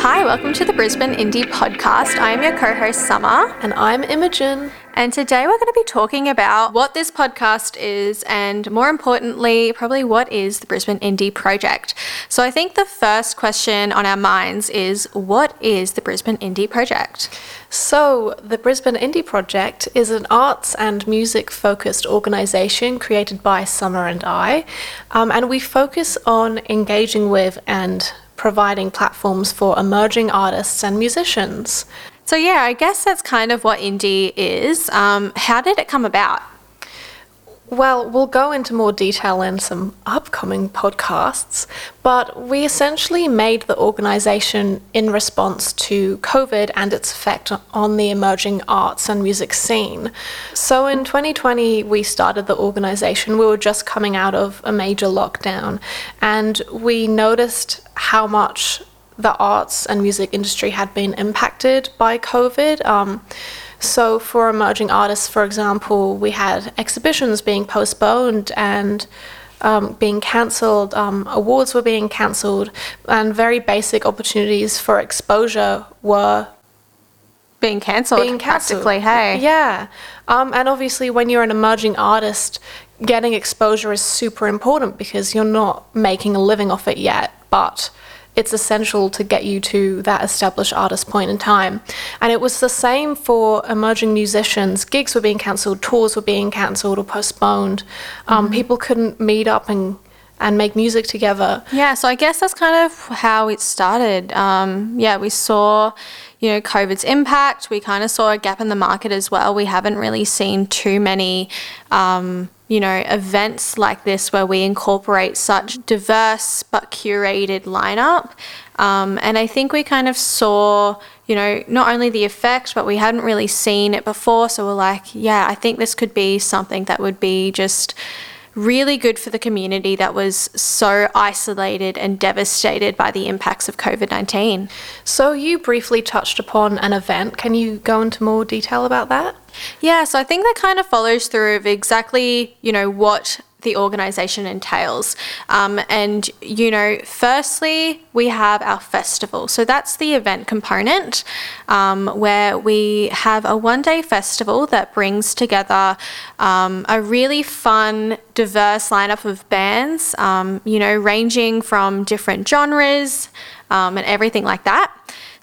Hi, welcome to the Brisbane Indie Podcast. I am your co host, Summer. And I'm Imogen. And today we're going to be talking about what this podcast is and, more importantly, probably what is the Brisbane Indie Project. So I think the first question on our minds is what is the Brisbane Indie Project? So, the Brisbane Indie Project is an arts and music focused organisation created by Summer and I, um, and we focus on engaging with and providing platforms for emerging artists and musicians. So, yeah, I guess that's kind of what indie is. Um, how did it come about? Well, we'll go into more detail in some upcoming podcasts, but we essentially made the organisation in response to COVID and its effect on the emerging arts and music scene. So in 2020, we started the organisation. We were just coming out of a major lockdown, and we noticed how much the arts and music industry had been impacted by COVID. Um, so, for emerging artists, for example, we had exhibitions being postponed and um, being cancelled, um, awards were being cancelled, and very basic opportunities for exposure were being cancelled. Being cancelled. Hey. Yeah. Um, and obviously, when you're an emerging artist, getting exposure is super important because you're not making a living off it yet, but it's essential to get you to that established artist point in time. And it was the same for emerging musicians. Gigs were being cancelled, tours were being cancelled or postponed. Um, mm-hmm. People couldn't meet up and and make music together. Yeah, so I guess that's kind of how it started. Um, yeah, we saw, you know, COVID's impact. We kind of saw a gap in the market as well. We haven't really seen too many. Um, you know, events like this where we incorporate such diverse but curated lineup. Um, and I think we kind of saw, you know, not only the effect, but we hadn't really seen it before. So we're like, yeah, I think this could be something that would be just really good for the community that was so isolated and devastated by the impacts of COVID 19. So, you briefly touched upon an event. Can you go into more detail about that? Yeah, so I think that kind of follows through of exactly, you know, what the organization entails. Um, and, you know, firstly, we have our festival. So that's the event component um, where we have a one day festival that brings together um, a really fun, diverse lineup of bands, um, you know, ranging from different genres um, and everything like that.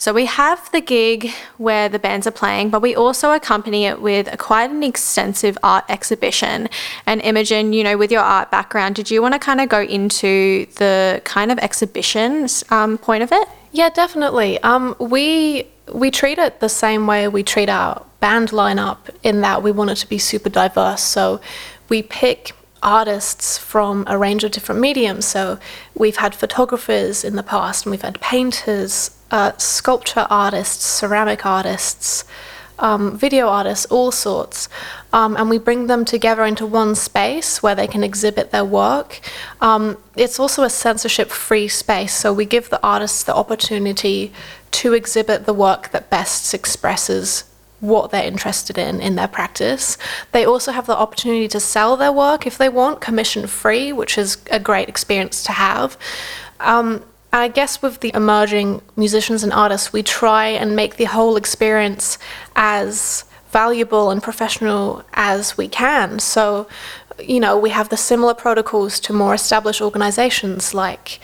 So we have the gig where the bands are playing, but we also accompany it with a, quite an extensive art exhibition. And Imogen, you know, with your art background, did you want to kind of go into the kind of exhibition um, point of it? Yeah, definitely. Um, we we treat it the same way we treat our band lineup in that we want it to be super diverse. So we pick artists from a range of different mediums. So we've had photographers in the past, and we've had painters, uh, sculpture artists, ceramic artists, um, video artists, all sorts. Um, and we bring them together into one space where they can exhibit their work. Um, it's also a censorship free space, so we give the artists the opportunity to exhibit the work that best expresses what they're interested in in their practice. They also have the opportunity to sell their work if they want, commission free, which is a great experience to have. Um, I guess with the emerging musicians and artists, we try and make the whole experience as valuable and professional as we can. So, you know, we have the similar protocols to more established organizations like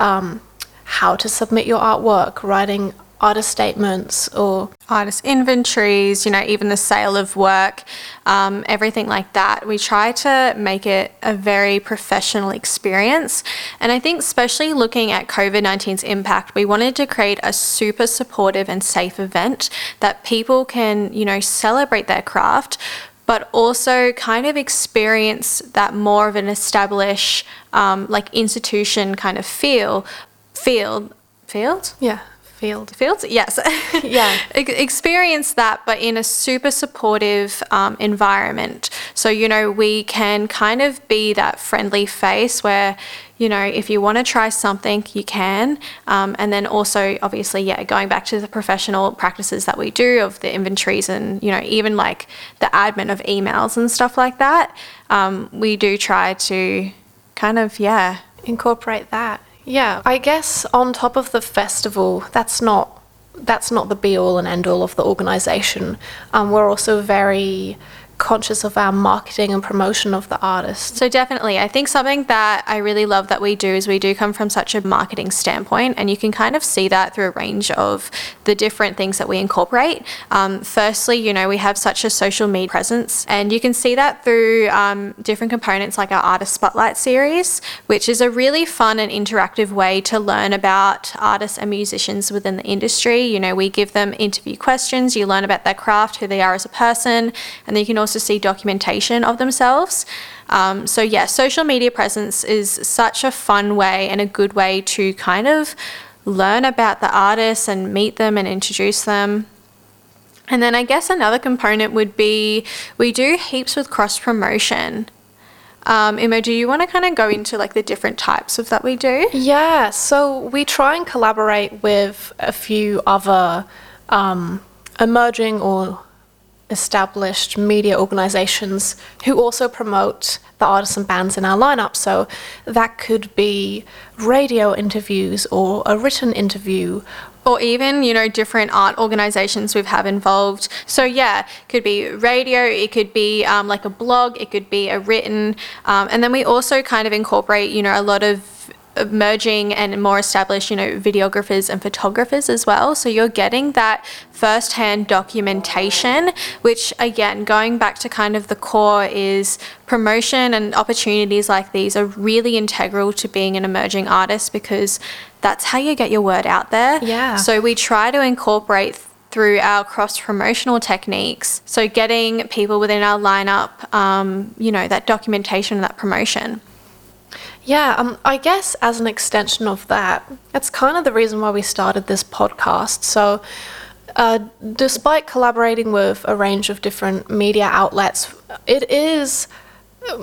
um, how to submit your artwork, writing artist statements or artist inventories, you know, even the sale of work, um, everything like that. We try to make it a very professional experience. And I think, especially looking at COVID 19's impact, we wanted to create a super supportive and safe event that people can, you know, celebrate their craft. But also kind of experience that more of an established, um, like institution kind of feel, field, field? Yeah field. Fields, yes. yeah. Experience that, but in a super supportive um, environment. So, you know, we can kind of be that friendly face where, you know, if you want to try something, you can. Um, and then also, obviously, yeah, going back to the professional practices that we do of the inventories and, you know, even like the admin of emails and stuff like that, um, we do try to kind of, yeah. Incorporate that Yeah, I guess on top of the festival, that's not that's not the be all and end all of the organization. Um, we're also very conscious of our marketing and promotion of the artist. So definitely, I think something that I really love that we do is we do come from such a marketing standpoint, and you can kind of see that through a range of the different things that we incorporate. Um, firstly, you know, we have such a social media presence, and you can see that through um, different components like our artist spotlight series, which is a really fun and interactive way to learn about artists and musicians within the industry. You know, we give them interview questions, you learn about their craft, who they are as a person, and then you can also to see documentation of themselves. Um, so, yeah, social media presence is such a fun way and a good way to kind of learn about the artists and meet them and introduce them. And then I guess another component would be we do heaps with cross promotion. Um, Emma, do you want to kind of go into like the different types of that we do? Yeah, so we try and collaborate with a few other um, emerging or established media organizations who also promote the artists and bands in our lineup. So that could be radio interviews or a written interview. Or even, you know, different art organizations we've have involved. So, yeah, it could be radio, it could be um, like a blog, it could be a written. Um, and then we also kind of incorporate, you know, a lot of emerging and more established, you know, videographers and photographers as well. So you're getting that first-hand documentation, which again, going back to kind of the core is promotion and opportunities like these are really integral to being an emerging artist because that's how you get your word out there. Yeah. So we try to incorporate through our cross promotional techniques. So, getting people within our lineup, um, you know, that documentation, and that promotion. Yeah, um, I guess as an extension of that, that's kind of the reason why we started this podcast. So, uh, despite collaborating with a range of different media outlets, it is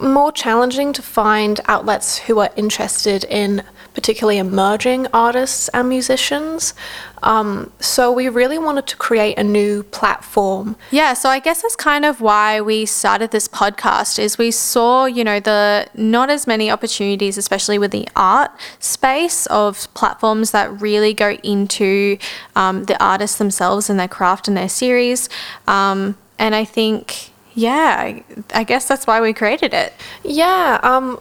more challenging to find outlets who are interested in particularly emerging artists and musicians. Um, so we really wanted to create a new platform. Yeah, so I guess that's kind of why we started this podcast is we saw, you know, the not as many opportunities, especially with the art space of platforms that really go into um, the artists themselves and their craft and their series. Um, and I think yeah, I guess that's why we created it. Yeah, um,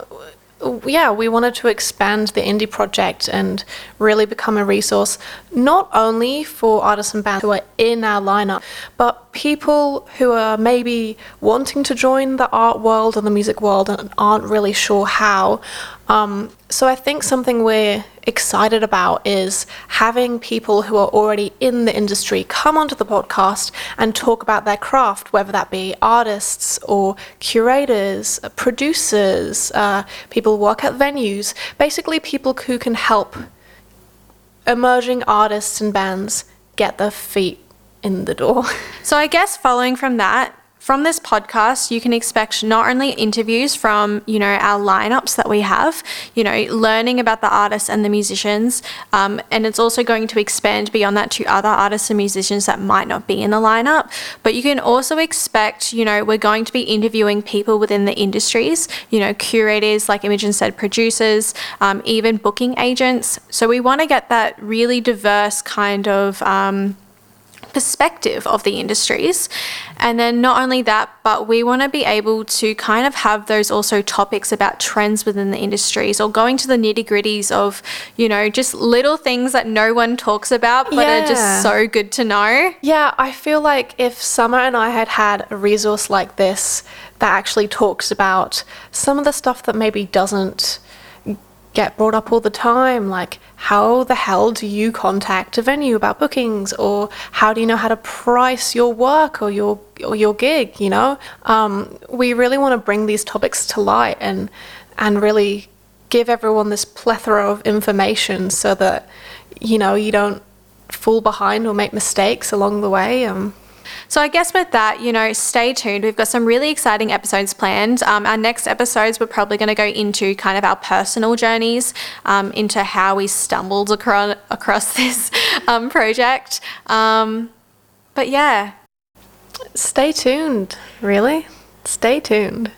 yeah, we wanted to expand the indie project and really become a resource not only for artists and bands who are in our lineup, but people who are maybe wanting to join the art world and the music world and aren't really sure how. Um, so I think something we're excited about is having people who are already in the industry come onto the podcast and talk about their craft, whether that be artists or curators, producers, uh, people who work at venues, basically people who can help emerging artists and bands get their feet in the door. So I guess following from that, from this podcast, you can expect not only interviews from, you know, our lineups that we have, you know, learning about the artists and the musicians, um, and it's also going to expand beyond that to other artists and musicians that might not be in the lineup. But you can also expect, you know, we're going to be interviewing people within the industries, you know, curators, like Imogen said, producers, um, even booking agents. So we want to get that really diverse kind of. Um, perspective of the industries. And then not only that, but we want to be able to kind of have those also topics about trends within the industries or going to the nitty gritties of, you know, just little things that no one talks about but yeah. are just so good to know. Yeah, I feel like if Summer and I had had a resource like this that actually talks about some of the stuff that maybe doesn't get brought up all the time like how the hell do you contact a venue about bookings? Or how do you know how to price your work or your or your gig you know? Um, we really want to bring these topics to light and and really give everyone this plethora of information so that you know you don't fall behind or make mistakes along the way um, so I guess with that, you know, stay tuned. We've got some really exciting episodes planned. Um, our next episodes, we're probably going to go into kind of our personal journeys, um, into how we stumbled across, across this um, project. Um, but yeah. Stay tuned, really. Stay tuned.